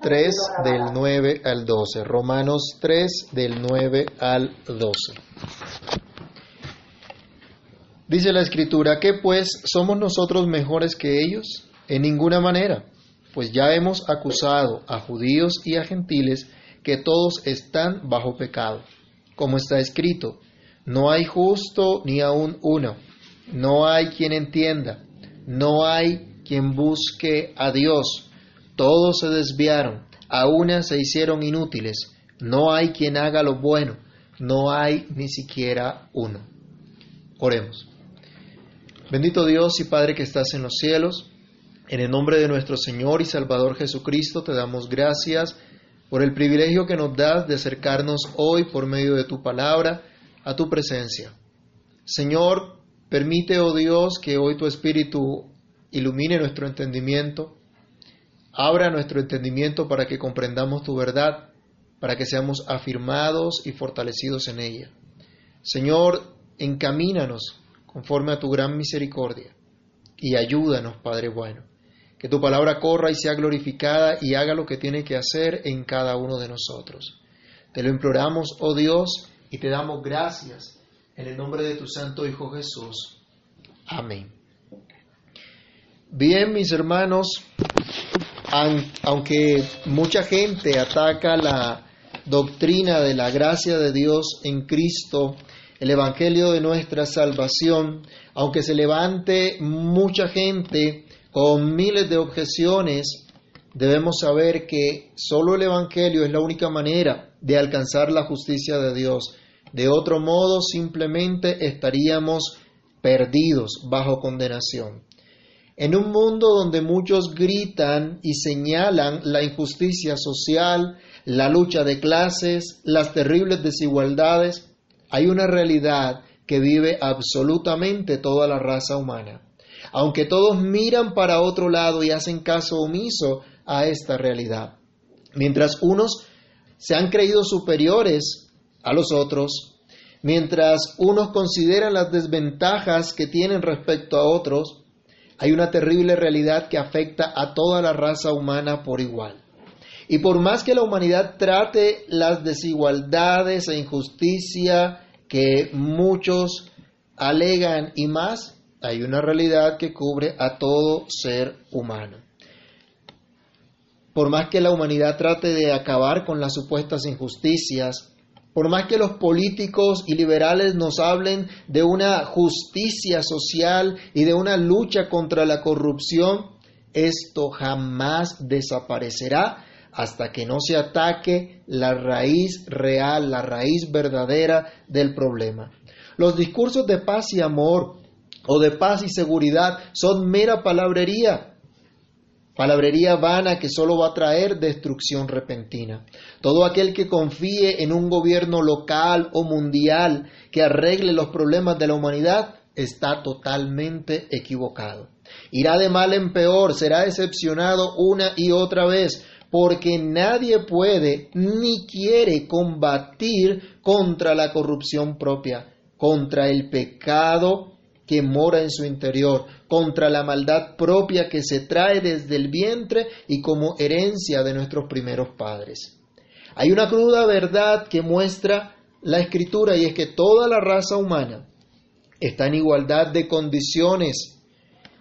3 del 9 al 12. Romanos 3 del 9 al 12. Dice la escritura, ¿qué pues somos nosotros mejores que ellos? En ninguna manera, pues ya hemos acusado a judíos y a gentiles que todos están bajo pecado, como está escrito, no hay justo ni aun uno, no hay quien entienda, no hay quien busque a Dios, todos se desviaron, a una se hicieron inútiles, no hay quien haga lo bueno, no hay ni siquiera uno. Oremos. Bendito Dios y Padre que estás en los cielos, en el nombre de nuestro Señor y Salvador Jesucristo te damos gracias por el privilegio que nos das de acercarnos hoy por medio de tu palabra a tu presencia. Señor, permite, oh Dios, que hoy tu Espíritu ilumine nuestro entendimiento, abra nuestro entendimiento para que comprendamos tu verdad, para que seamos afirmados y fortalecidos en ella. Señor, encamínanos conforme a tu gran misericordia, y ayúdanos, Padre bueno, que tu palabra corra y sea glorificada y haga lo que tiene que hacer en cada uno de nosotros. Te lo imploramos, oh Dios, y te damos gracias en el nombre de tu Santo Hijo Jesús. Amén. Bien, mis hermanos, aunque mucha gente ataca la doctrina de la gracia de Dios en Cristo, el Evangelio de nuestra salvación, aunque se levante mucha gente con miles de objeciones, debemos saber que solo el Evangelio es la única manera de alcanzar la justicia de Dios. De otro modo, simplemente estaríamos perdidos bajo condenación. En un mundo donde muchos gritan y señalan la injusticia social, la lucha de clases, las terribles desigualdades, hay una realidad que vive absolutamente toda la raza humana. Aunque todos miran para otro lado y hacen caso omiso a esta realidad. Mientras unos se han creído superiores a los otros, mientras unos consideran las desventajas que tienen respecto a otros, hay una terrible realidad que afecta a toda la raza humana por igual. Y por más que la humanidad trate las desigualdades e injusticia que muchos alegan y más, hay una realidad que cubre a todo ser humano. Por más que la humanidad trate de acabar con las supuestas injusticias, por más que los políticos y liberales nos hablen de una justicia social y de una lucha contra la corrupción, esto jamás desaparecerá hasta que no se ataque la raíz real, la raíz verdadera del problema. Los discursos de paz y amor o de paz y seguridad son mera palabrería, palabrería vana que solo va a traer destrucción repentina. Todo aquel que confíe en un gobierno local o mundial que arregle los problemas de la humanidad está totalmente equivocado. Irá de mal en peor, será decepcionado una y otra vez, porque nadie puede ni quiere combatir contra la corrupción propia, contra el pecado que mora en su interior, contra la maldad propia que se trae desde el vientre y como herencia de nuestros primeros padres. Hay una cruda verdad que muestra la escritura y es que toda la raza humana está en igualdad de condiciones.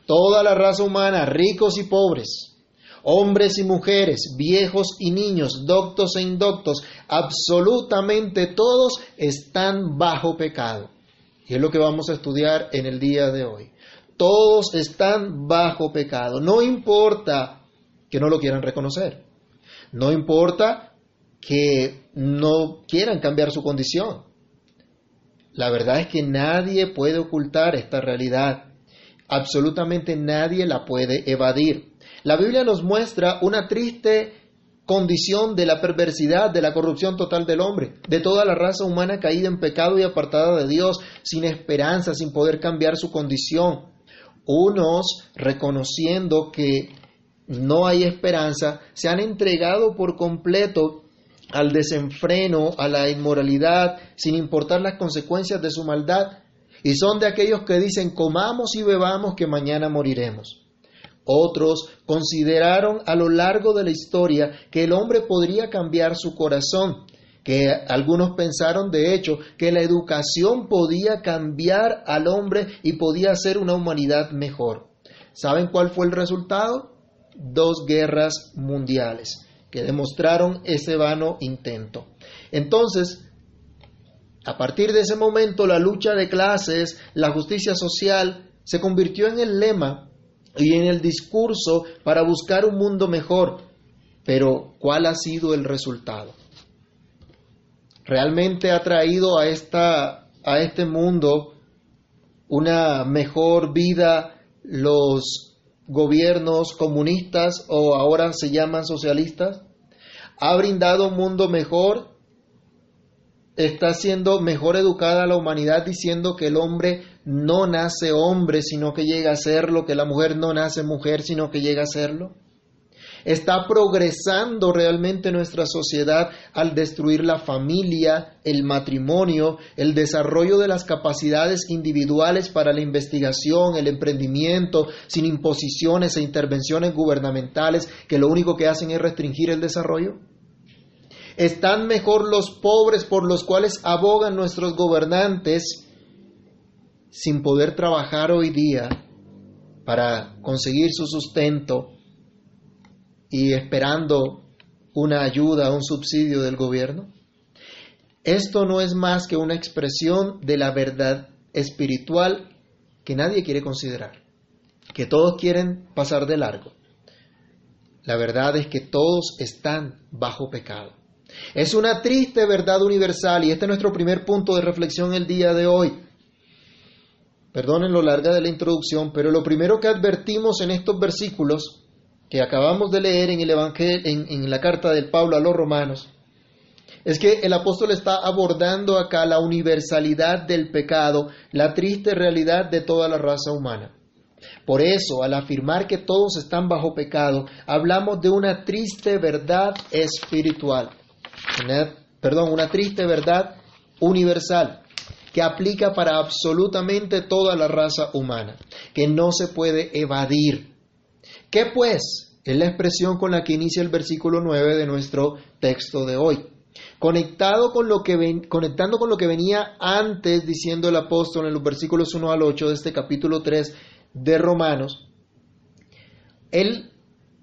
Toda la raza humana, ricos y pobres, hombres y mujeres, viejos y niños, doctos e indoctos, absolutamente todos están bajo pecado. Y es lo que vamos a estudiar en el día de hoy. Todos están bajo pecado. No importa que no lo quieran reconocer. No importa que no quieran cambiar su condición. La verdad es que nadie puede ocultar esta realidad. Absolutamente nadie la puede evadir. La Biblia nos muestra una triste condición de la perversidad, de la corrupción total del hombre, de toda la raza humana caída en pecado y apartada de Dios, sin esperanza, sin poder cambiar su condición. Unos, reconociendo que no hay esperanza, se han entregado por completo al desenfreno, a la inmoralidad, sin importar las consecuencias de su maldad, y son de aquellos que dicen comamos y bebamos que mañana moriremos. Otros consideraron a lo largo de la historia que el hombre podría cambiar su corazón, que algunos pensaron de hecho que la educación podía cambiar al hombre y podía hacer una humanidad mejor. ¿Saben cuál fue el resultado? Dos guerras mundiales que demostraron ese vano intento. Entonces, a partir de ese momento, la lucha de clases, la justicia social, se convirtió en el lema y en el discurso para buscar un mundo mejor. Pero, ¿cuál ha sido el resultado? ¿Realmente ha traído a, esta, a este mundo una mejor vida los gobiernos comunistas o ahora se llaman socialistas? ¿Ha brindado un mundo mejor? ¿Está siendo mejor educada la humanidad diciendo que el hombre no nace hombre, sino que llega a serlo, que la mujer no nace mujer, sino que llega a serlo? ¿Está progresando realmente nuestra sociedad al destruir la familia, el matrimonio, el desarrollo de las capacidades individuales para la investigación, el emprendimiento, sin imposiciones e intervenciones gubernamentales que lo único que hacen es restringir el desarrollo? ¿Están mejor los pobres por los cuales abogan nuestros gobernantes sin poder trabajar hoy día para conseguir su sustento y esperando una ayuda, un subsidio del gobierno? Esto no es más que una expresión de la verdad espiritual que nadie quiere considerar, que todos quieren pasar de largo. La verdad es que todos están bajo pecado. Es una triste verdad universal y este es nuestro primer punto de reflexión el día de hoy. Perdonen lo larga de la introducción, pero lo primero que advertimos en estos versículos que acabamos de leer en el Evangelio, en, la carta del Pablo a los romanos, es que el apóstol está abordando acá la universalidad del pecado, la triste realidad de toda la raza humana. Por eso, al afirmar que todos están bajo pecado, hablamos de una triste verdad espiritual, perdón, una triste verdad universal que aplica para absolutamente toda la raza humana, que no se puede evadir. ¿Qué pues? Es la expresión con la que inicia el versículo 9 de nuestro texto de hoy. Conectado con lo que conectando con lo que venía antes diciendo el apóstol en los versículos 1 al 8 de este capítulo 3 de Romanos, él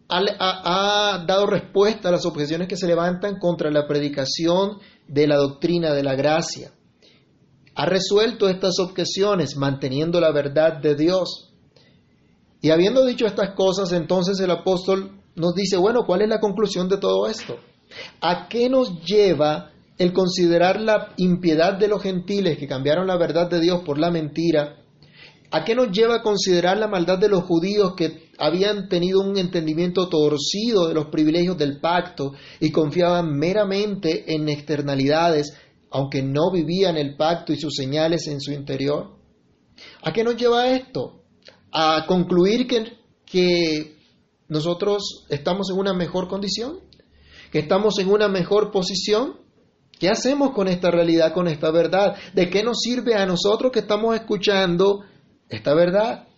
ha, dado respuesta a las objeciones que se levantan contra la predicación de la doctrina de la gracia ha resuelto estas objeciones manteniendo la verdad de Dios. Y habiendo dicho estas cosas, entonces el apóstol nos dice, bueno, ¿cuál es la conclusión de todo esto? ¿A qué nos lleva el considerar la impiedad de los gentiles que cambiaron la verdad de Dios por la mentira? ¿A qué nos lleva a considerar la maldad de los judíos que habían tenido un entendimiento torcido de los privilegios del pacto y confiaban meramente en externalidades aunque no vivían el pacto y sus señales en su interior? ¿A qué nos lleva esto? ¿A concluir que, que nosotros estamos en una mejor condición? ¿Que estamos en una mejor posición? ¿Qué hacemos con esta realidad, con esta verdad? ¿De qué nos sirve a nosotros que estamos escuchando esta verdad?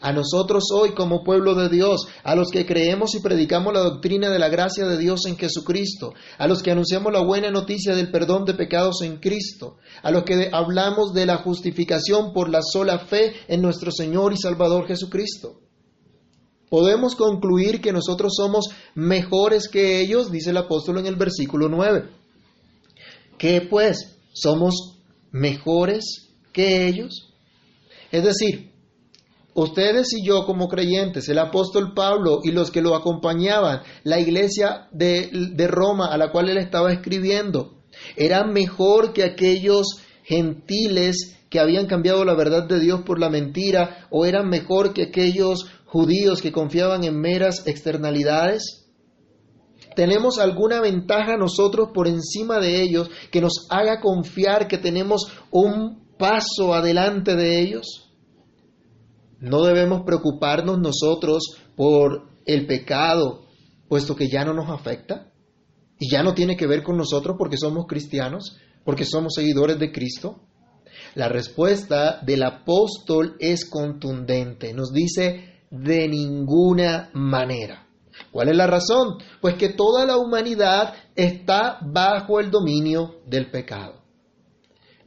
A nosotros hoy como pueblo de Dios, a los que creemos y predicamos la doctrina de la gracia de Dios en Jesucristo, a los que anunciamos la buena noticia del perdón de pecados en Cristo, a los que hablamos de la justificación por la sola fe en nuestro Señor y Salvador Jesucristo. Podemos concluir que nosotros somos mejores que ellos, dice el apóstol en el versículo 9. ¿Qué pues? ¿Somos mejores que ellos? Es decir, Ustedes y yo como creyentes, el apóstol Pablo y los que lo acompañaban, la iglesia de, Roma a la cual él estaba escribiendo, eran mejor que aquellos gentiles que habían cambiado la verdad de Dios por la mentira o eran mejor que aquellos judíos que confiaban en meras externalidades? ¿Tenemos alguna ventaja nosotros por encima de ellos que nos haga confiar que tenemos un paso adelante de ellos? No debemos preocuparnos nosotros por el pecado, puesto que ya no nos afecta y ya no tiene que ver con nosotros porque somos cristianos, porque somos seguidores de Cristo. La respuesta del apóstol es contundente. Nos dice, de ninguna manera. ¿Cuál es la razón? Pues que toda la humanidad está bajo el dominio del pecado.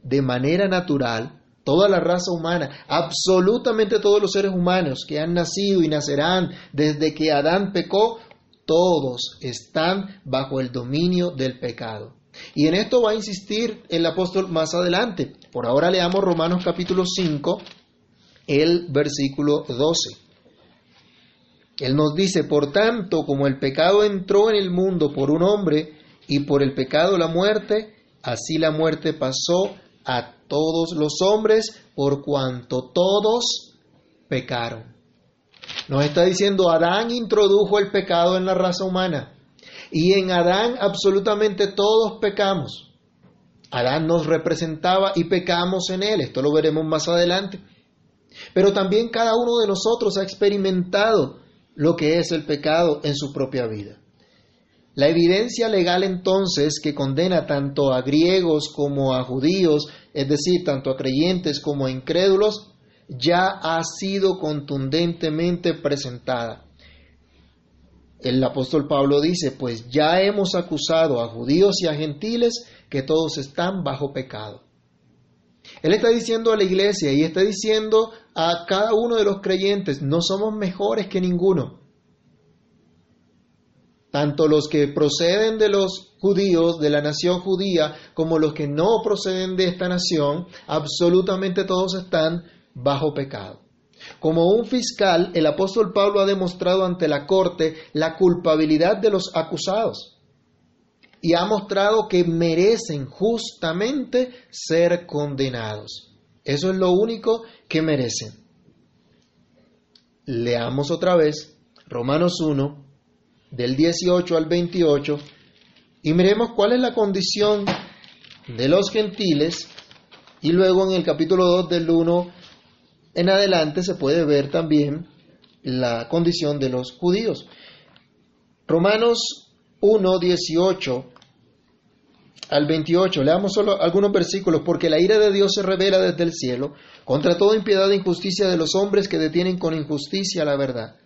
De manera natural, toda la raza humana, absolutamente todos los seres humanos que han nacido y nacerán desde que Adán pecó, todos están bajo el dominio del pecado. Y en esto va a insistir el apóstol más adelante. Por ahora leamos Romanos capítulo 5, el versículo 12. Él nos dice, por tanto, como el pecado entró en el mundo por un hombre y por el pecado la muerte, así la muerte pasó a todos los hombres por cuanto todos pecaron. Nos está diciendo, Adán introdujo el pecado en la raza humana y en Adán absolutamente todos pecamos. Adán nos representaba y pecamos en él, esto lo veremos más adelante. Pero también cada uno de nosotros ha experimentado lo que es el pecado en su propia vida. La evidencia legal entonces que condena tanto a griegos como a judíos, es decir, tanto a creyentes como a incrédulos, ya ha sido contundentemente presentada. El apóstol Pablo dice, pues ya hemos acusado a judíos y a gentiles que todos están bajo pecado. Él está diciendo a la iglesia y está diciendo a cada uno de los creyentes, no somos mejores que ninguno. Tanto los que proceden de los judíos, de la nación judía, como los que no proceden de esta nación, absolutamente todos están bajo pecado. Como un fiscal, el apóstol Pablo ha demostrado ante la corte la culpabilidad de los acusados y ha mostrado que merecen justamente ser condenados. Eso es lo único que merecen. Leamos otra vez Romanos 1, del 18 al 28, y miremos cuál es la condición de los gentiles, y luego en el capítulo 2 del 1 en adelante se puede ver también la condición de los judíos. Romanos 1, 18 al 28, leamos solo algunos versículos, porque la ira de Dios se revela desde el cielo contra toda impiedad e injusticia de los hombres que detienen con injusticia la verdad.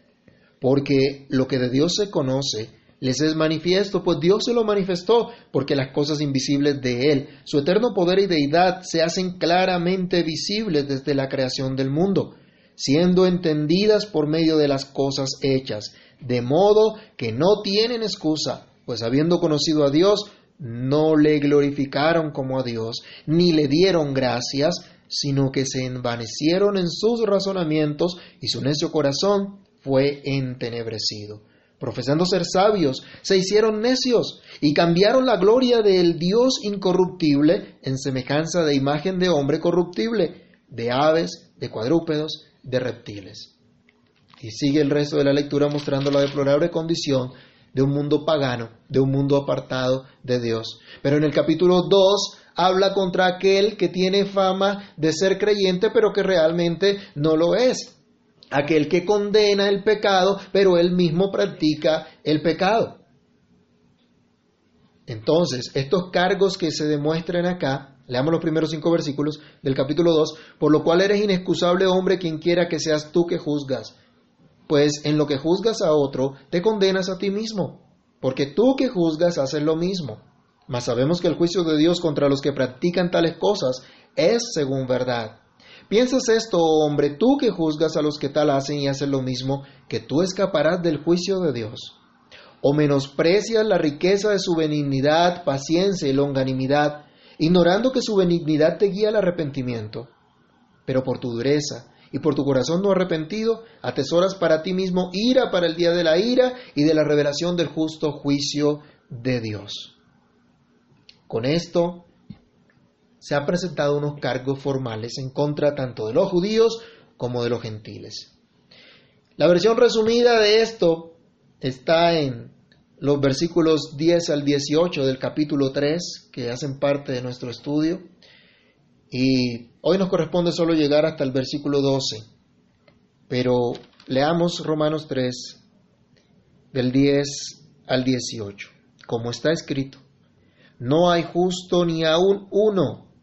Porque lo que de Dios se conoce les es manifiesto, pues Dios se lo manifestó, porque las cosas invisibles de Él, su eterno poder y deidad, se hacen claramente visibles desde la creación del mundo, siendo entendidas por medio de las cosas hechas, de modo que no tienen excusa, pues habiendo conocido a Dios, no le glorificaron como a Dios, ni le dieron gracias, sino que se envanecieron en sus razonamientos y su necio corazón fue entenebrecido profesando ser sabios, se hicieron necios y cambiaron la gloria del Dios incorruptible en semejanza de imagen de hombre corruptible, de aves, de cuadrúpedos, de reptiles. Y sigue el resto de la lectura mostrando la deplorable condición de un mundo pagano, de un mundo apartado de Dios. Pero en el capítulo 2 habla contra aquel que tiene fama de ser creyente, pero que realmente no lo es aquel que condena el pecado, pero él mismo practica el pecado. Entonces, estos cargos que se demuestran acá, leamos los primeros cinco versículos del capítulo 2, por lo cual eres inexcusable hombre quien quiera que seas tú que juzgas, pues en lo que juzgas a otro, te condenas a ti mismo, porque tú que juzgas haces lo mismo. Mas sabemos que el juicio de Dios contra los que practican tales cosas es según verdad. ¿Piensas esto, hombre, tú que juzgas a los que tal hacen y hacen lo mismo, que tú escaparás del juicio de Dios? ¿O menosprecias la riqueza de su benignidad, paciencia y longanimidad, ignorando que su benignidad te guía al arrepentimiento? Pero por tu dureza y por tu corazón no arrepentido, atesoras para ti mismo ira para el día de la ira y de la revelación del justo juicio de Dios. Con esto se han presentado unos cargos formales en contra tanto de los judíos como de los gentiles. La versión resumida de esto está en los versículos 10 al 18 del capítulo 3 que hacen parte de nuestro estudio. Y hoy nos corresponde solo llegar hasta el versículo 12. Pero leamos Romanos 3 del 10 al 18. Como está escrito, no hay justo ni aún uno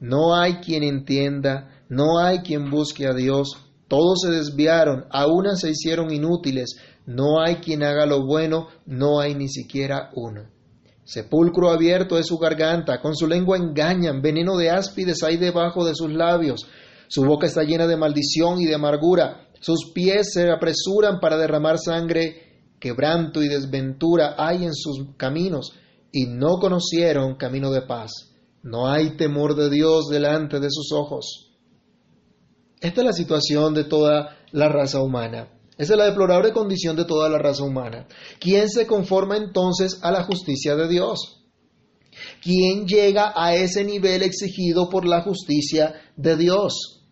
no hay quien entienda, no hay quien busque a Dios, Todos se desviaron, a una se hicieron inútiles. No hay quien haga lo bueno, no hay ni siquiera uno. Sepulcro abierto es su garganta, con su lengua engañan, veneno de áspides hay debajo de sus labios. Su boca está llena de maldición y de amargura. Sus pies se apresuran para derramar sangre. Quebranto y desventura hay en sus caminos, y no conocieron camino de paz. No hay temor de Dios delante de sus ojos. Esta es la situación de toda la raza humana. Esa es la deplorable condición de toda la raza humana. ¿Quién se conforma entonces a la justicia de Dios? ¿Quién llega a ese nivel exigido por la justicia de Dios?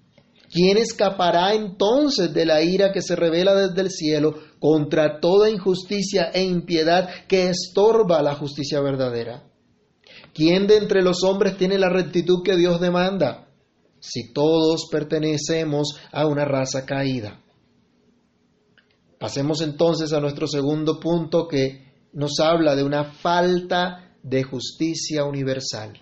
¿Quién escapará entonces de la ira que se revela desde el cielo contra toda injusticia e impiedad que estorba la justicia verdadera? ¿Quién de entre los hombres tiene la rectitud que Dios demanda? Si todos pertenecemos a una raza caída. Pasemos entonces a nuestro segundo punto que nos habla de una falta de justicia universal.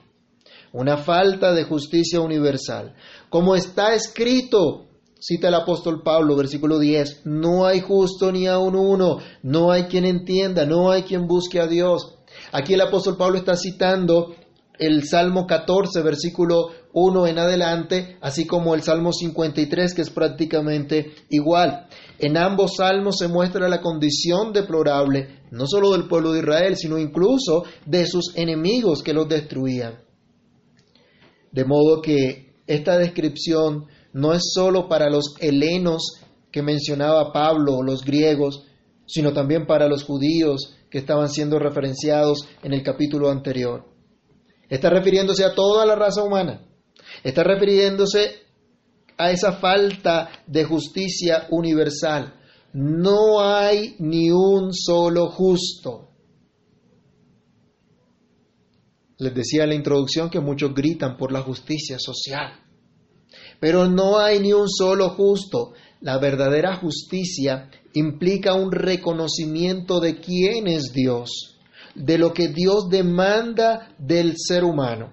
Una falta de justicia universal. Como está escrito, cita el apóstol Pablo, versículo 10, no hay justo ni aun uno, no hay quien entienda, no hay quien busque a Dios. Aquí el apóstol Pablo está citando el Salmo 14, versículo 1 en adelante, así como el Salmo 53, que es prácticamente igual. En ambos salmos se muestra la condición deplorable, no solo del pueblo de Israel, sino incluso de sus enemigos que los destruían. De modo que esta descripción no es solo para los helenos que mencionaba Pablo o los griegos, sino también para los judíos que estaban siendo referenciados en el capítulo anterior. Está refiriéndose a toda la raza humana. Está refiriéndose a esa falta de justicia universal. No hay ni un solo justo. Les decía en la introducción que muchos gritan por la justicia social. Pero no hay ni un solo justo. La verdadera justicia implica un reconocimiento de quién es Dios de lo que Dios demanda del ser humano.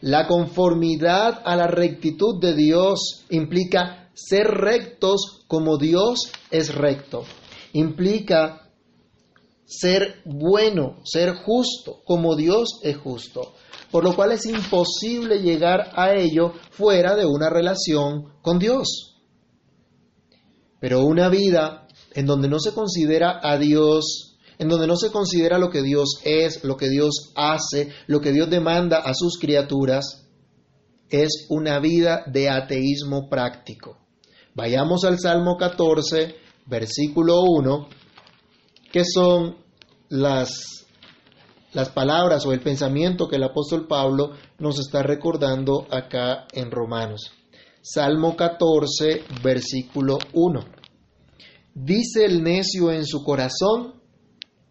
La conformidad a la rectitud de Dios implica ser rectos como Dios es recto. Implica ser bueno, ser justo como Dios es justo. Por lo cual es imposible llegar a ello fuera de una relación con Dios. Pero una vida en donde no se considera a Dios en donde no se considera lo que Dios es, lo que Dios hace, lo que Dios demanda a sus criaturas, es una vida de ateísmo práctico. Vayamos al Salmo 14, versículo 1, que son las, las palabras o el pensamiento que el apóstol Pablo nos está recordando acá en Romanos. Salmo 14, versículo 1. Dice el necio en su corazón,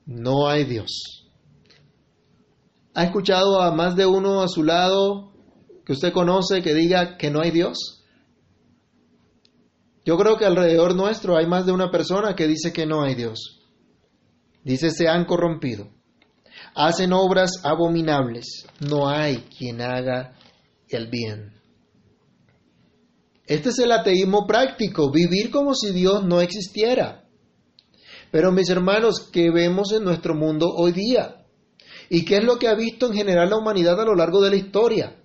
no hay Dios. ¿Ha escuchado a más de uno a su lado que usted conoce que diga que no hay Dios? Yo creo que alrededor nuestro hay más de una persona que dice que no hay Dios. Dice, se han corrompido. Hacen obras abominables. No hay quien haga el bien. Este es el ateísmo práctico, vivir como si Dios no existiera. Pero mis hermanos, ¿qué vemos en nuestro mundo hoy día? ¿Y qué es lo que ha visto en general la humanidad a lo largo de la historia?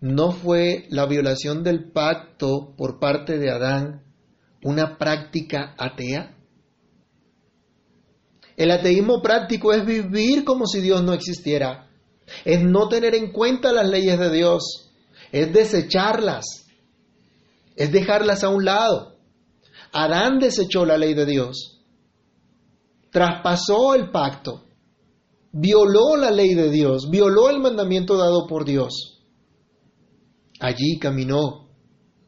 ¿No fue la violación del pacto por parte de Adán una práctica atea? El ateísmo práctico es vivir como si Dios no existiera, es no tener en cuenta las leyes de Dios, es desecharlas, es dejarlas a un lado. Adán desechó la ley de Dios, traspasó el pacto, violó la ley de Dios, violó el mandamiento dado por Dios. Allí caminó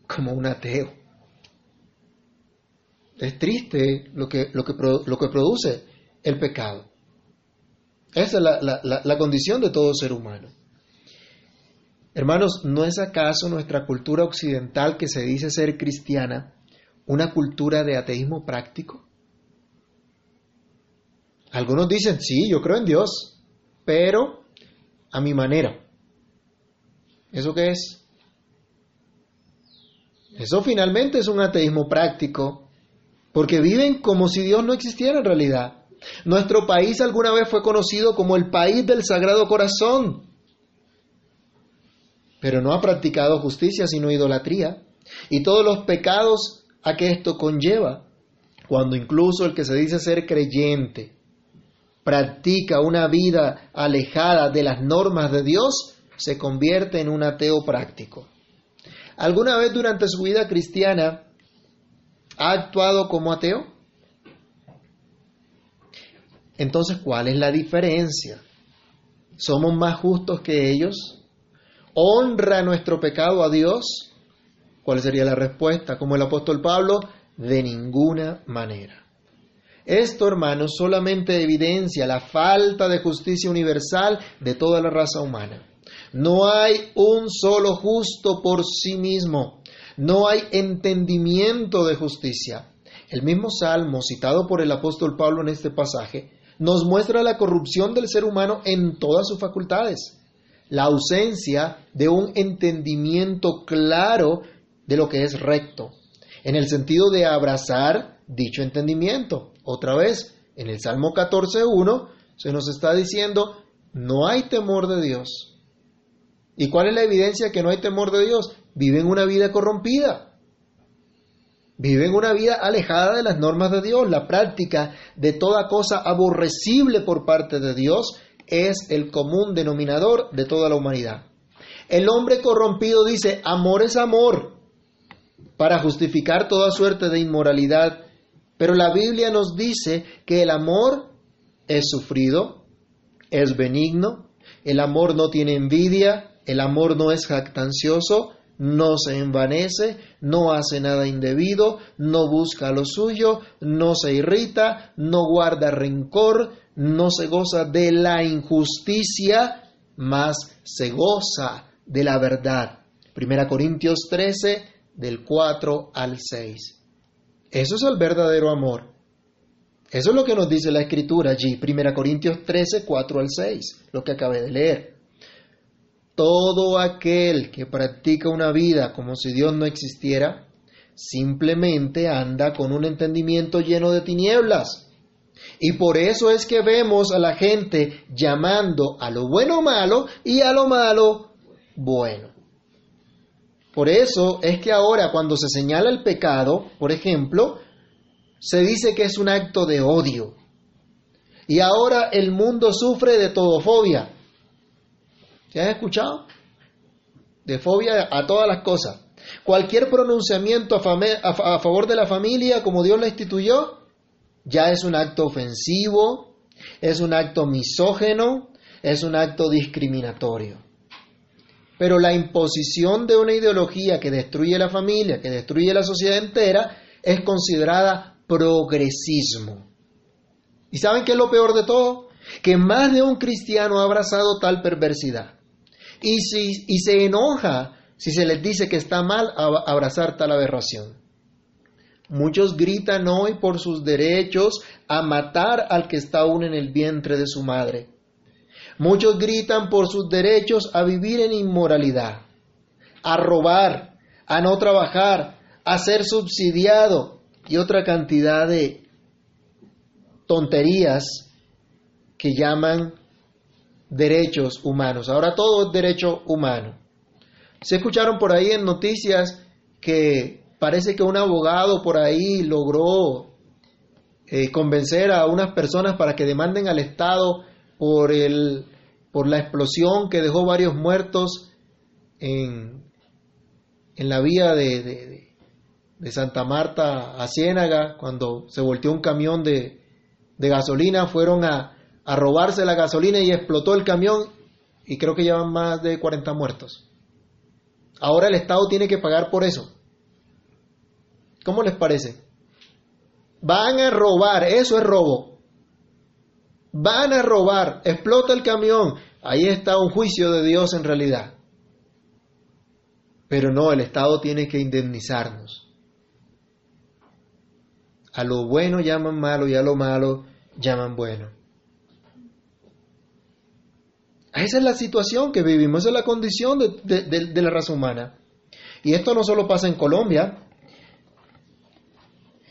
como un ateo. Es triste lo que, lo que, lo que produce el pecado. Esa es la, la condición de todo ser humano. Hermanos, ¿no es acaso nuestra cultura occidental que se dice ser cristiana una cultura de ateísmo práctico? Algunos dicen, sí, yo creo en Dios, pero a mi manera. ¿Eso qué es? Eso finalmente es un ateísmo práctico, porque viven como si Dios no existiera en realidad. Nuestro país alguna vez fue conocido como el país del Sagrado Corazón, pero no ha practicado justicia sino idolatría y todos los pecados a que esto conlleva, cuando incluso el que se dice ser creyente practica una vida alejada de las normas de Dios, se convierte en un ateo práctico. ¿Alguna vez durante su vida cristiana ha actuado como ateo? Entonces, ¿cuál es la diferencia? ¿Somos más justos que ellos? ¿Honra nuestro pecado a Dios? ¿Cuál sería la respuesta? Como el apóstol Pablo, de ninguna manera. Esto, hermanos, solamente evidencia la falta de justicia universal de toda la raza humana. No hay un solo justo por sí mismo. No hay entendimiento de justicia. El mismo salmo citado por el apóstol Pablo en este pasaje nos muestra la corrupción del ser humano en todas sus facultades, la ausencia de un entendimiento claro de lo que es recto, en el sentido de abrazar dicho entendimiento. Otra vez, en el Salmo 14.1 se nos está diciendo, no hay temor de Dios. ¿Y cuál es la evidencia que no hay temor de Dios? Viven una vida corrompida. Viven una vida alejada de las normas de Dios. La práctica de toda cosa aborrecible por parte de Dios es el común denominador de toda la humanidad. El hombre corrompido dice, amor es amor, para justificar toda suerte de inmoralidad. Pero la Biblia nos dice que el amor es sufrido, es benigno, el amor no tiene envidia, el amor no es jactancioso, no se envanece, no hace nada indebido, no busca lo suyo, no se irrita, no guarda rencor, no se goza de la injusticia, mas se goza de la verdad. Primera Corintios 13, del 4 al 6. Eso es el verdadero amor. Eso es lo que nos dice la escritura allí, Primera Corintios 13, 4 al 6, lo que acabé de leer. Todo aquel que practica una vida como si Dios no existiera, simplemente anda con un entendimiento lleno de tinieblas. Y por eso es que vemos a la gente llamando a lo bueno malo y a lo malo bueno. Por eso es que ahora cuando se señala el pecado, por ejemplo, se dice que es un acto de odio. Y ahora el mundo sufre de todofobia. ¿Se has escuchado? De fobia a todas las cosas. Cualquier pronunciamiento a, favor de la familia, como Dios la instituyó, ya es un acto ofensivo, es un acto misógeno, es un acto discriminatorio. Pero la imposición de una ideología que destruye la familia, que destruye la sociedad entera, es considerada progresismo. ¿Y saben qué es lo peor de todo? Que más de un cristiano ha abrazado tal perversidad. Y, si, y se enoja si se les dice que está mal abrazar tal aberración. Muchos gritan hoy por sus derechos a matar al que está aún en el vientre de su madre. Muchos gritan por sus derechos a vivir en inmoralidad, a robar, a no trabajar, a ser subsidiado y otra cantidad de tonterías que llaman derechos humanos. Ahora todo es derecho humano. Se escucharon por ahí en noticias que parece que un abogado por ahí logró eh, convencer a unas personas para que demanden al Estado por, el, por la explosión que dejó varios muertos en, en la vía de, de, Santa Marta a Ciénaga, cuando se volteó un camión de, de gasolina, fueron a, a robarse la gasolina y explotó el camión y creo que llevan más de 40 muertos. Ahora el Estado tiene que pagar por eso. ¿Cómo les parece? Van a robar, eso es robo. Van a robar, explota el camión. Ahí está un juicio de Dios en realidad. Pero no, el Estado tiene que indemnizarnos. A lo bueno llaman malo y a lo malo llaman bueno. Esa es la situación que vivimos, esa es la condición de, la raza humana. Y esto no solo pasa en Colombia,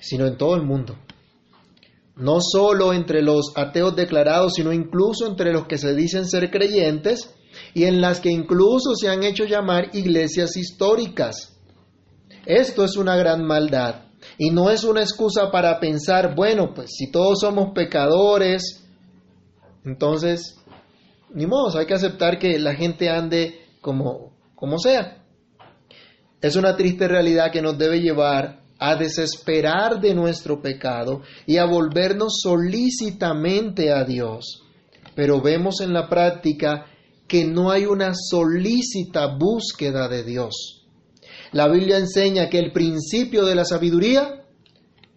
sino en todo el mundo. No solo entre los ateos declarados, sino incluso entre los que se dicen ser creyentes y en las que incluso se han hecho llamar iglesias históricas. Esto es una gran maldad y no es una excusa para pensar, bueno, pues si todos somos pecadores, entonces, ni modo, hay que aceptar que la gente ande como, como sea. Es una triste realidad que nos debe llevar a desesperar de nuestro pecado y a volvernos solícitamente a Dios. Pero vemos en la práctica que no hay una solícita búsqueda de Dios. La Biblia enseña que el principio de la sabiduría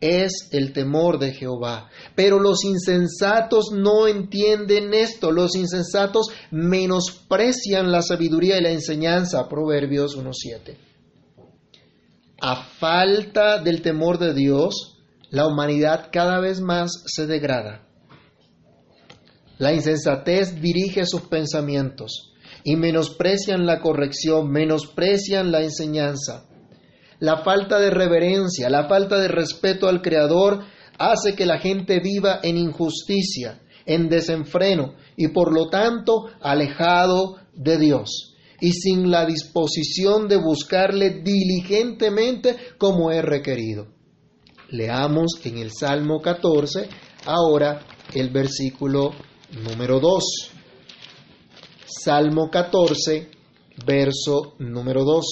es el temor de Jehová. Pero los insensatos no entienden esto. Los insensatos menosprecian la sabiduría y la enseñanza. Proverbios 1.7 a falta del temor de Dios, la humanidad cada vez más se degrada. La insensatez dirige sus pensamientos y menosprecian la corrección, menosprecian la enseñanza. La falta de reverencia, la falta de respeto al Creador hace que la gente viva en injusticia, en desenfreno y por lo tanto alejado de Dios y sin la disposición de buscarle diligentemente como es requerido. Leamos en el Salmo 14 ahora el versículo número 2. Salmo 14, verso número 2.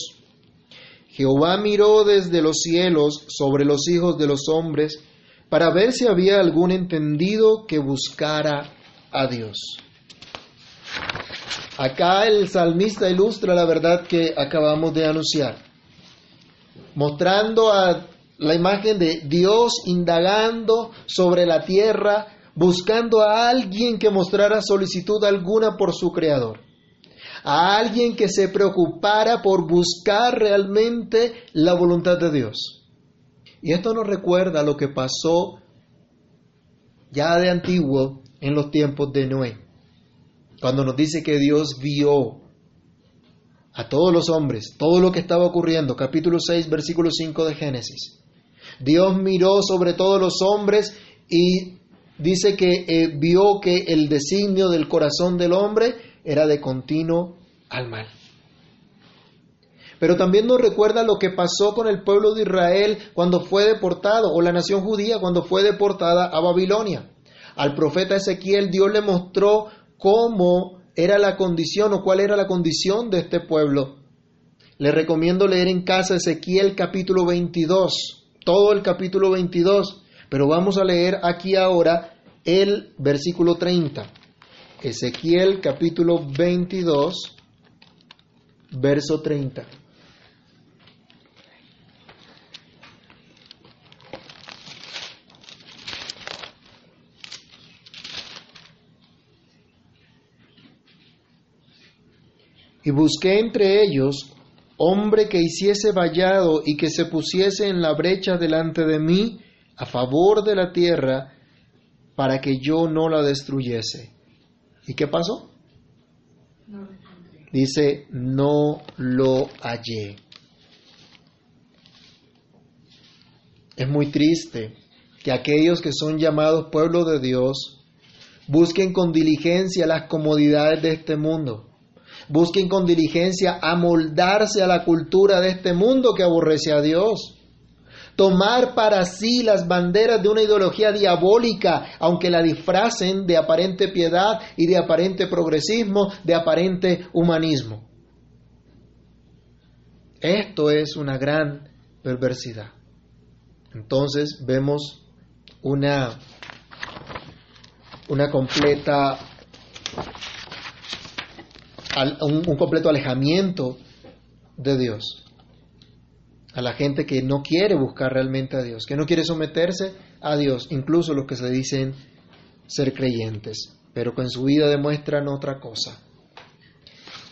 Jehová miró desde los cielos sobre los hijos de los hombres para ver si había algún entendido que buscara a Dios. Acá el salmista ilustra la verdad que acabamos de anunciar, mostrando a la imagen de Dios indagando sobre la tierra, buscando a alguien que mostrara solicitud alguna por su creador, a alguien que se preocupara por buscar realmente la voluntad de Dios. Y esto nos recuerda lo que pasó ya de antiguo en los tiempos de Noé cuando nos dice que Dios vio a todos los hombres, todo lo que estaba ocurriendo, capítulo 6, versículo 5 de Génesis. Dios miró sobre todos los hombres y dice que eh, vio que el designio del corazón del hombre era de continuo al mal. Pero también nos recuerda lo que pasó con el pueblo de Israel cuando fue deportado, o la nación judía cuando fue deportada a Babilonia. Al profeta Ezequiel Dios le mostró cómo era la condición o cuál era la condición de este pueblo. Le recomiendo leer en casa Ezequiel capítulo 22, todo el capítulo 22, pero vamos a leer aquí ahora el versículo 30. Ezequiel capítulo 22, verso 30. Y busqué entre ellos hombre que hiciese vallado y que se pusiese en la brecha delante de mí a favor de la tierra para que yo no la destruyese. ¿Y qué pasó? Dice, no lo hallé. Es muy triste que aquellos que son llamados pueblo de Dios busquen con diligencia las comodidades de este mundo busquen con diligencia amoldarse a la cultura de este mundo que aborrece a Dios. Tomar para sí las banderas de una ideología diabólica, aunque la disfracen de aparente piedad y de aparente progresismo, de aparente humanismo. Esto es una gran perversidad. Entonces vemos una, una completa un, completo alejamiento de Dios. A la gente que no quiere buscar realmente a Dios, que no quiere someterse a Dios, incluso los que se dicen ser creyentes, pero que en su vida demuestran otra cosa.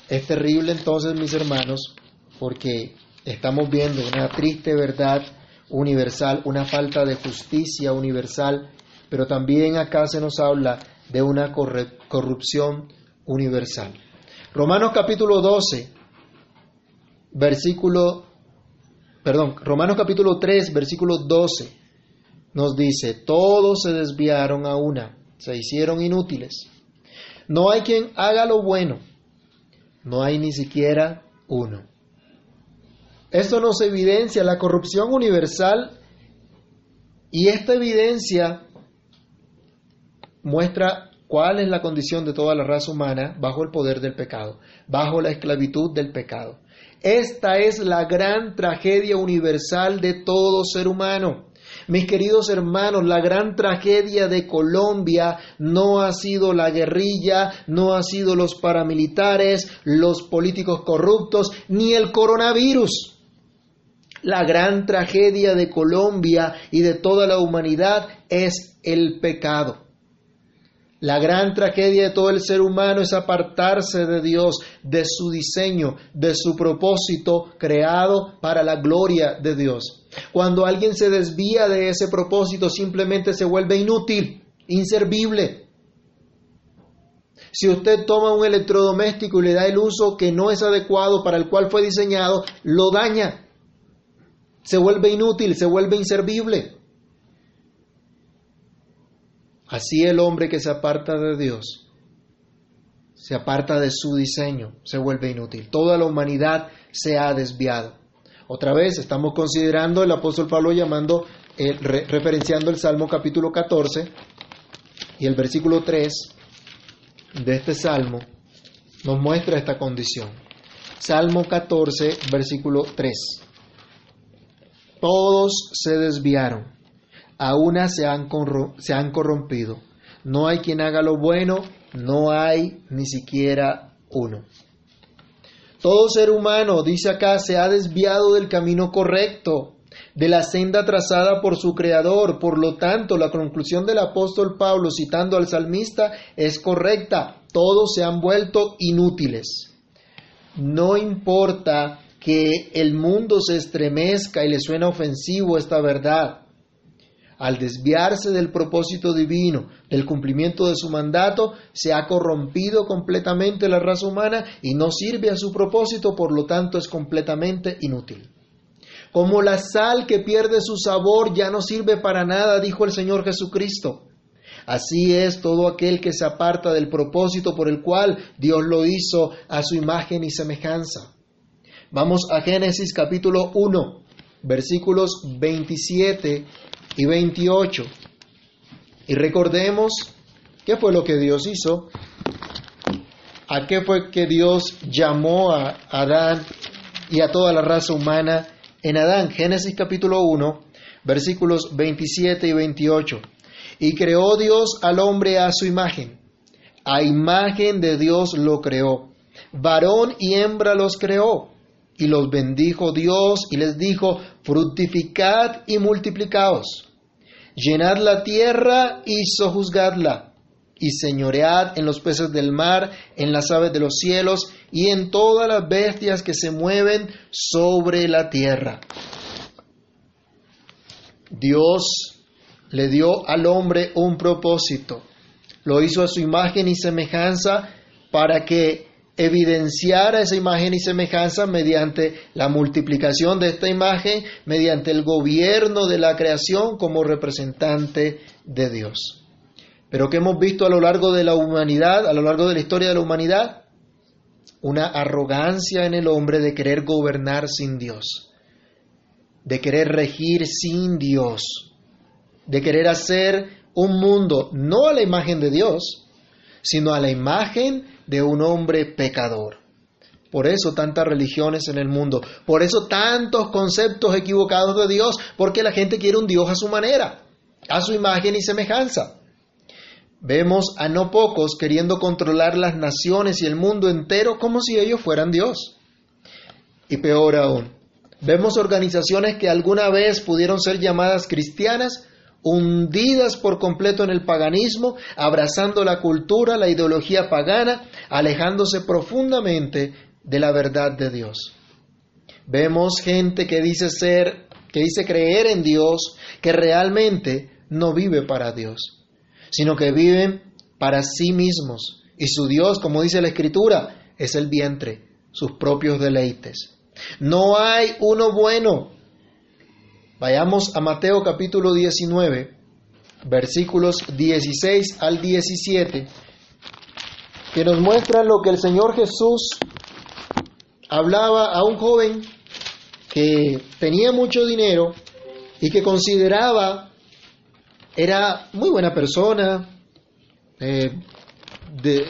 Es terrible entonces, mis hermanos, porque estamos viendo una triste verdad universal, una falta de justicia universal, pero también acá se nos habla de una corrupción universal. Romanos capítulo 12, versículo perdón, Romanos capítulo 3, versículo 12, nos dice, todos se desviaron a una, se hicieron inútiles. No hay quien haga lo bueno, no hay ni siquiera uno. Esto nos evidencia la corrupción universal y esta evidencia muestra cuál es la condición de toda la raza humana bajo el poder del pecado, bajo la esclavitud del pecado. Esta es la gran tragedia universal de todo ser humano. Mis queridos hermanos, la gran tragedia de Colombia no ha sido la guerrilla, no ha sido los paramilitares, los políticos corruptos, ni el coronavirus. La gran tragedia de Colombia y de toda la humanidad es el pecado. La gran tragedia de todo el ser humano es apartarse de Dios, de su diseño, de su propósito creado para la gloria de Dios. Cuando alguien se desvía de ese propósito, simplemente se vuelve inútil, inservible. Si usted toma un electrodoméstico y le da el uso que no es adecuado para el cual fue diseñado, lo daña. Se vuelve inútil, se vuelve inservible. Así el hombre que se aparta de Dios, se aparta de su diseño, se vuelve inútil. Toda la humanidad se ha desviado. Otra vez estamos considerando el apóstol Pablo llamando, eh, referenciando el Salmo capítulo 14 y el versículo 3 de este Salmo nos muestra esta condición. Salmo 14, versículo 3. Todos se desviaron a una se han, se han corrompido. No hay quien haga lo bueno, no hay ni siquiera uno. Todo ser humano, dice acá, se ha desviado del camino correcto, de la senda trazada por su Creador. Por lo tanto, la conclusión del apóstol Pablo, citando al salmista, es correcta. Todos se han vuelto inútiles. No importa que el mundo se estremezca y le suena ofensivo esta verdad al desviarse del propósito divino, del cumplimiento de su mandato, se ha corrompido completamente la raza humana y no sirve a su propósito, por lo tanto es completamente inútil. Como la sal que pierde su sabor ya no sirve para nada, dijo el Señor Jesucristo. Así es todo aquel que se aparta del propósito por el cual Dios lo hizo a su imagen y semejanza. Vamos a Génesis capítulo 1, versículos 27 y 28. Y recordemos qué fue lo que Dios hizo, a qué fue que Dios llamó a Adán y a toda la raza humana en Adán. Génesis capítulo 1, versículos 27 y 28. Y creó Dios al hombre a su imagen. A imagen de Dios lo creó. Varón y hembra los creó. Y los bendijo Dios y les dijo, fructificad y multiplicaos Llenad la tierra y sojuzgadla, y señoread en los peces del mar, en las aves de los cielos, y en todas las bestias que se mueven sobre la tierra. Dios le dio al hombre un propósito. Lo hizo a su imagen y semejanza para que evidenciar esa imagen y semejanza mediante la multiplicación de esta imagen, mediante el gobierno de la creación como representante de Dios. Pero ¿qué hemos visto a lo largo de la humanidad, a lo largo de la historia de la humanidad? Una arrogancia en el hombre de querer gobernar sin Dios, de querer regir sin Dios, de querer hacer un mundo no a la imagen de Dios, sino a la imagen de un hombre pecador. Por eso tantas religiones en el mundo, por eso tantos conceptos equivocados de Dios, porque la gente quiere un Dios a su manera, a su imagen y semejanza. Vemos a no pocos queriendo controlar las naciones y el mundo entero como si ellos fueran Dios. Y peor aún, vemos organizaciones que alguna vez pudieron ser llamadas cristianas, hundidas por completo en el paganismo, abrazando la cultura, la ideología pagana, alejándose profundamente de la verdad de Dios. Vemos gente que dice ser, que dice creer en Dios, que realmente no vive para Dios, sino que viven para sí mismos. Y su Dios, como dice la Escritura, es el vientre, sus propios deleites. No hay uno bueno, Vayamos a Mateo capítulo 19, versículos 16 al 17, que nos muestran lo que el Señor Jesús hablaba a un joven que tenía mucho dinero y que consideraba era muy buena persona, eh,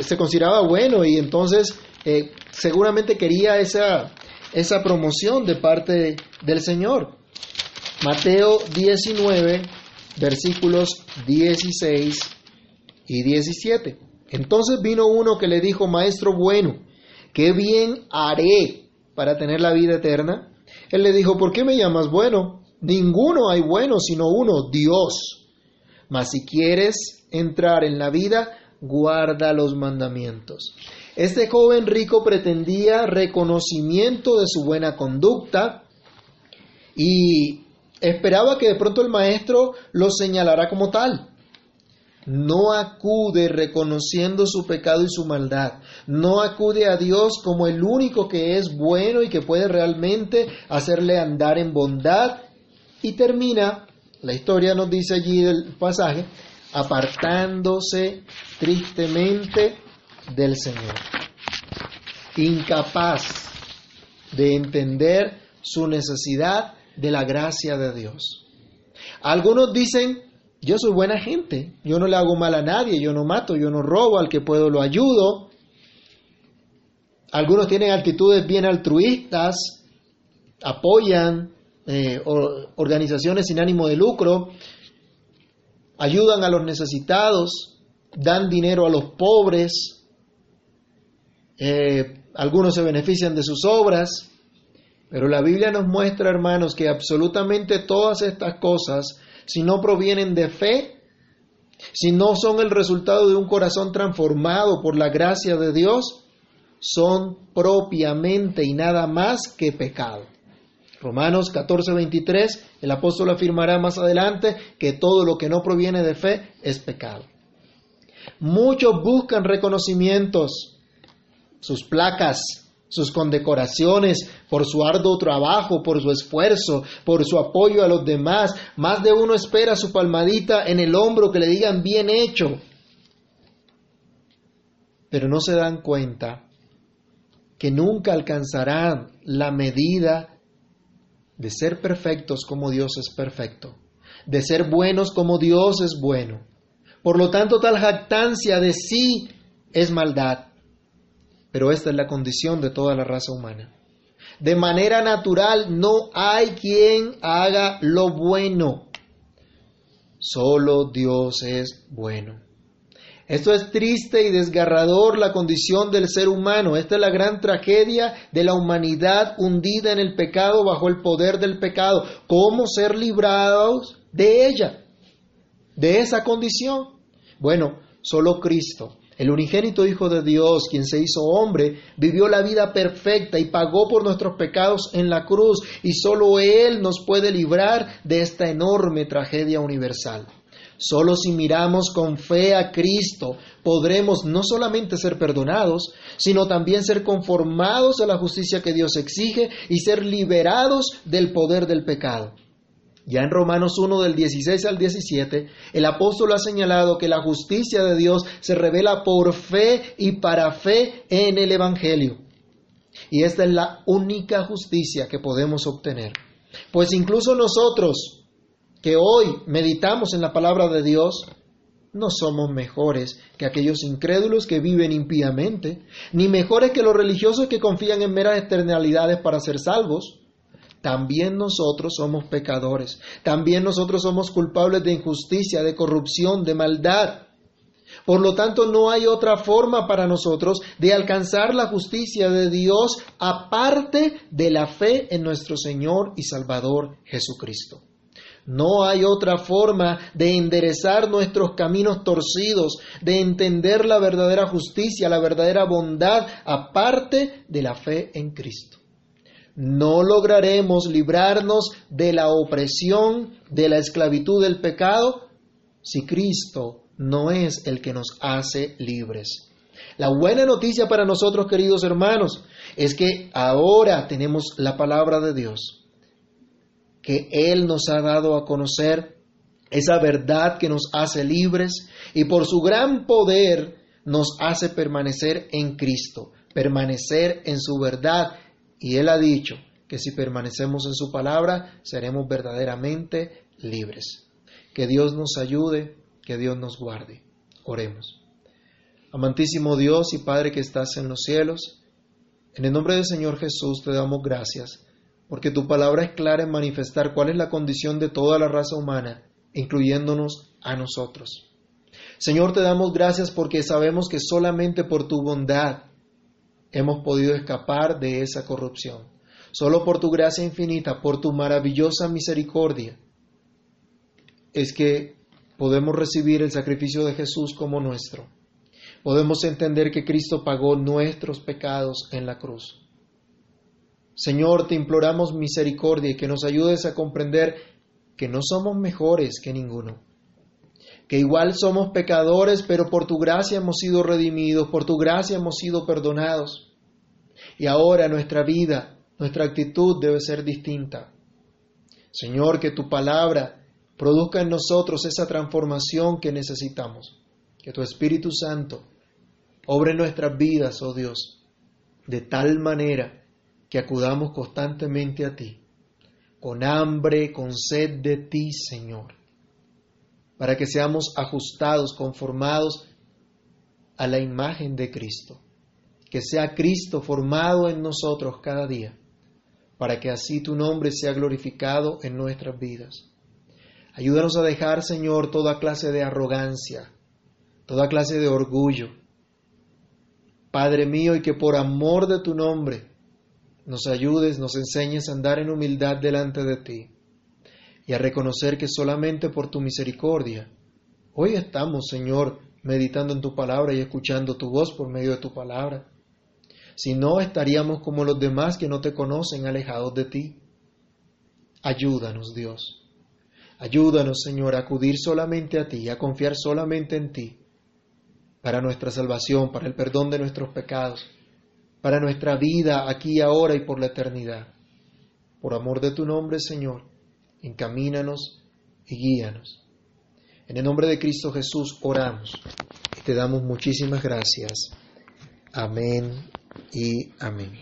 se consideraba bueno y entonces eh, seguramente quería esa, esa promoción de parte del Señor. Mateo 19, versículos 16 y 17. Entonces vino uno que le dijo, Maestro bueno, ¿qué bien haré para tener la vida eterna? Él le dijo, ¿por qué me llamas bueno? Ninguno hay bueno sino uno, Dios. Mas si quieres entrar en la vida, guarda los mandamientos. Este joven rico pretendía reconocimiento de su buena conducta y esperaba que de pronto el maestro lo señalara como tal. No acude reconociendo su pecado y su maldad. No acude a Dios como el único que es bueno y que puede realmente hacerle andar en bondad. Y termina, la historia nos dice allí el pasaje, apartándose tristemente del Señor. Incapaz de entender su necesidad de la gracia de Dios. Algunos dicen, yo soy buena gente, yo no le hago mal a nadie, yo no mato, yo no robo, al que puedo lo ayudo. Algunos tienen actitudes bien altruistas, apoyan eh, organizaciones sin ánimo de lucro, ayudan a los necesitados, dan dinero a los pobres, eh, algunos se benefician de sus obras, pero la Biblia nos muestra, hermanos, que absolutamente todas estas cosas, si no provienen de fe, si no son el resultado de un corazón transformado por la gracia de Dios, son propiamente y nada más que pecado. Romanos 14, 23, el apóstol afirmará más adelante que todo lo que no proviene de fe es pecado. Muchos buscan reconocimientos, sus placas, sus condecoraciones por su arduo trabajo, por su esfuerzo, por su apoyo a los demás. Más de uno espera su palmadita en el hombro que le digan bien hecho. Pero no se dan cuenta que nunca alcanzarán la medida de ser perfectos como Dios es perfecto, de ser buenos como Dios es bueno. Por lo tanto, tal jactancia de sí es maldad. Pero esta es la condición de toda la raza humana. De manera natural no hay quien haga lo bueno. Solo Dios es bueno. Esto es triste y desgarrador la condición del ser humano. Esta es la gran tragedia de la humanidad hundida en el pecado bajo el poder del pecado. ¿Cómo ser librados de ella? De esa condición. Bueno, solo Cristo, el unigénito Hijo de Dios, quien se hizo hombre, vivió la vida perfecta y pagó por nuestros pecados en la cruz y solo Él nos puede librar de esta enorme tragedia universal. Solo si miramos con fe a Cristo podremos no solamente ser perdonados, sino también ser conformados a la justicia que Dios exige y ser liberados del poder del pecado. Ya en Romanos 1 del 16 al 17, el apóstol ha señalado que la justicia de Dios se revela por fe y para fe en el Evangelio. Y esta es la única justicia que podemos obtener. Pues incluso nosotros, que hoy meditamos en la palabra de Dios, no somos mejores que aquellos incrédulos que viven impíamente, ni mejores que los religiosos que confían en meras externalidades para ser salvos. También nosotros somos pecadores, también nosotros somos culpables de injusticia, de corrupción, de maldad. Por lo tanto, no hay otra forma para nosotros de alcanzar la justicia de Dios aparte de la fe en nuestro Señor y Salvador Jesucristo. No hay otra forma de enderezar nuestros caminos torcidos, de entender la verdadera justicia, la verdadera bondad, aparte de la fe en Cristo. No lograremos librarnos de la opresión, de la esclavitud del pecado, si Cristo no es el que nos hace libres. La buena noticia para nosotros, queridos hermanos, es que ahora tenemos la palabra de Dios que Él nos ha dado a conocer, esa verdad que nos hace libres y por su gran poder nos hace permanecer en Cristo, permanecer en su verdad. Y Él ha dicho que si permanecemos en su palabra, seremos verdaderamente libres. Que Dios nos ayude, que Dios nos guarde. Oremos. Amantísimo Dios y Padre que estás en los cielos, en el nombre del Señor Jesús te damos gracias, porque tu palabra es clara en manifestar cuál es la condición de toda la raza humana, incluyéndonos a nosotros. Señor, te damos gracias porque sabemos que solamente por tu bondad hemos podido escapar de esa corrupción. Solo por tu gracia infinita, por tu maravillosa misericordia, es que podemos recibir el sacrificio de Jesús como nuestro. Podemos entender que Cristo pagó nuestros pecados en la cruz. Señor, te imploramos misericordia y que nos ayudes a comprender que no somos mejores que ninguno, que igual somos pecadores, pero por tu gracia hemos sido redimidos, por tu gracia hemos sido perdonados. Y ahora nuestra vida, nuestra actitud debe ser distinta. Señor, que tu palabra produzca en nosotros esa transformación que necesitamos. Que tu Espíritu Santo obre nuestras vidas, oh Dios, de tal manera que acudamos constantemente a ti, con hambre, con sed de ti, Señor, para que seamos ajustados, conformados a la imagen de Cristo, que sea Cristo formado en nosotros cada día, para que así tu nombre sea glorificado en nuestras vidas. Ayúdanos a dejar, Señor, toda clase de arrogancia, toda clase de orgullo. Padre mío, y que por amor de tu nombre nos ayudes, nos enseñes a andar en humildad delante de ti y a reconocer que solamente por tu misericordia, hoy estamos, Señor, meditando en tu palabra y escuchando tu voz por medio de tu palabra. Si no, estaríamos como los demás que no te conocen, alejados de ti. Ayúdanos, Dios. Ayúdanos, Señor, a acudir solamente a ti, a confiar solamente en ti, para nuestra salvación, para el perdón de nuestros pecados, para nuestra vida aquí, ahora y por la eternidad. Por amor de tu nombre, Señor, encamínanos y guíanos. En el nombre de Cristo Jesús oramos y te damos muchísimas gracias. Amén y amén.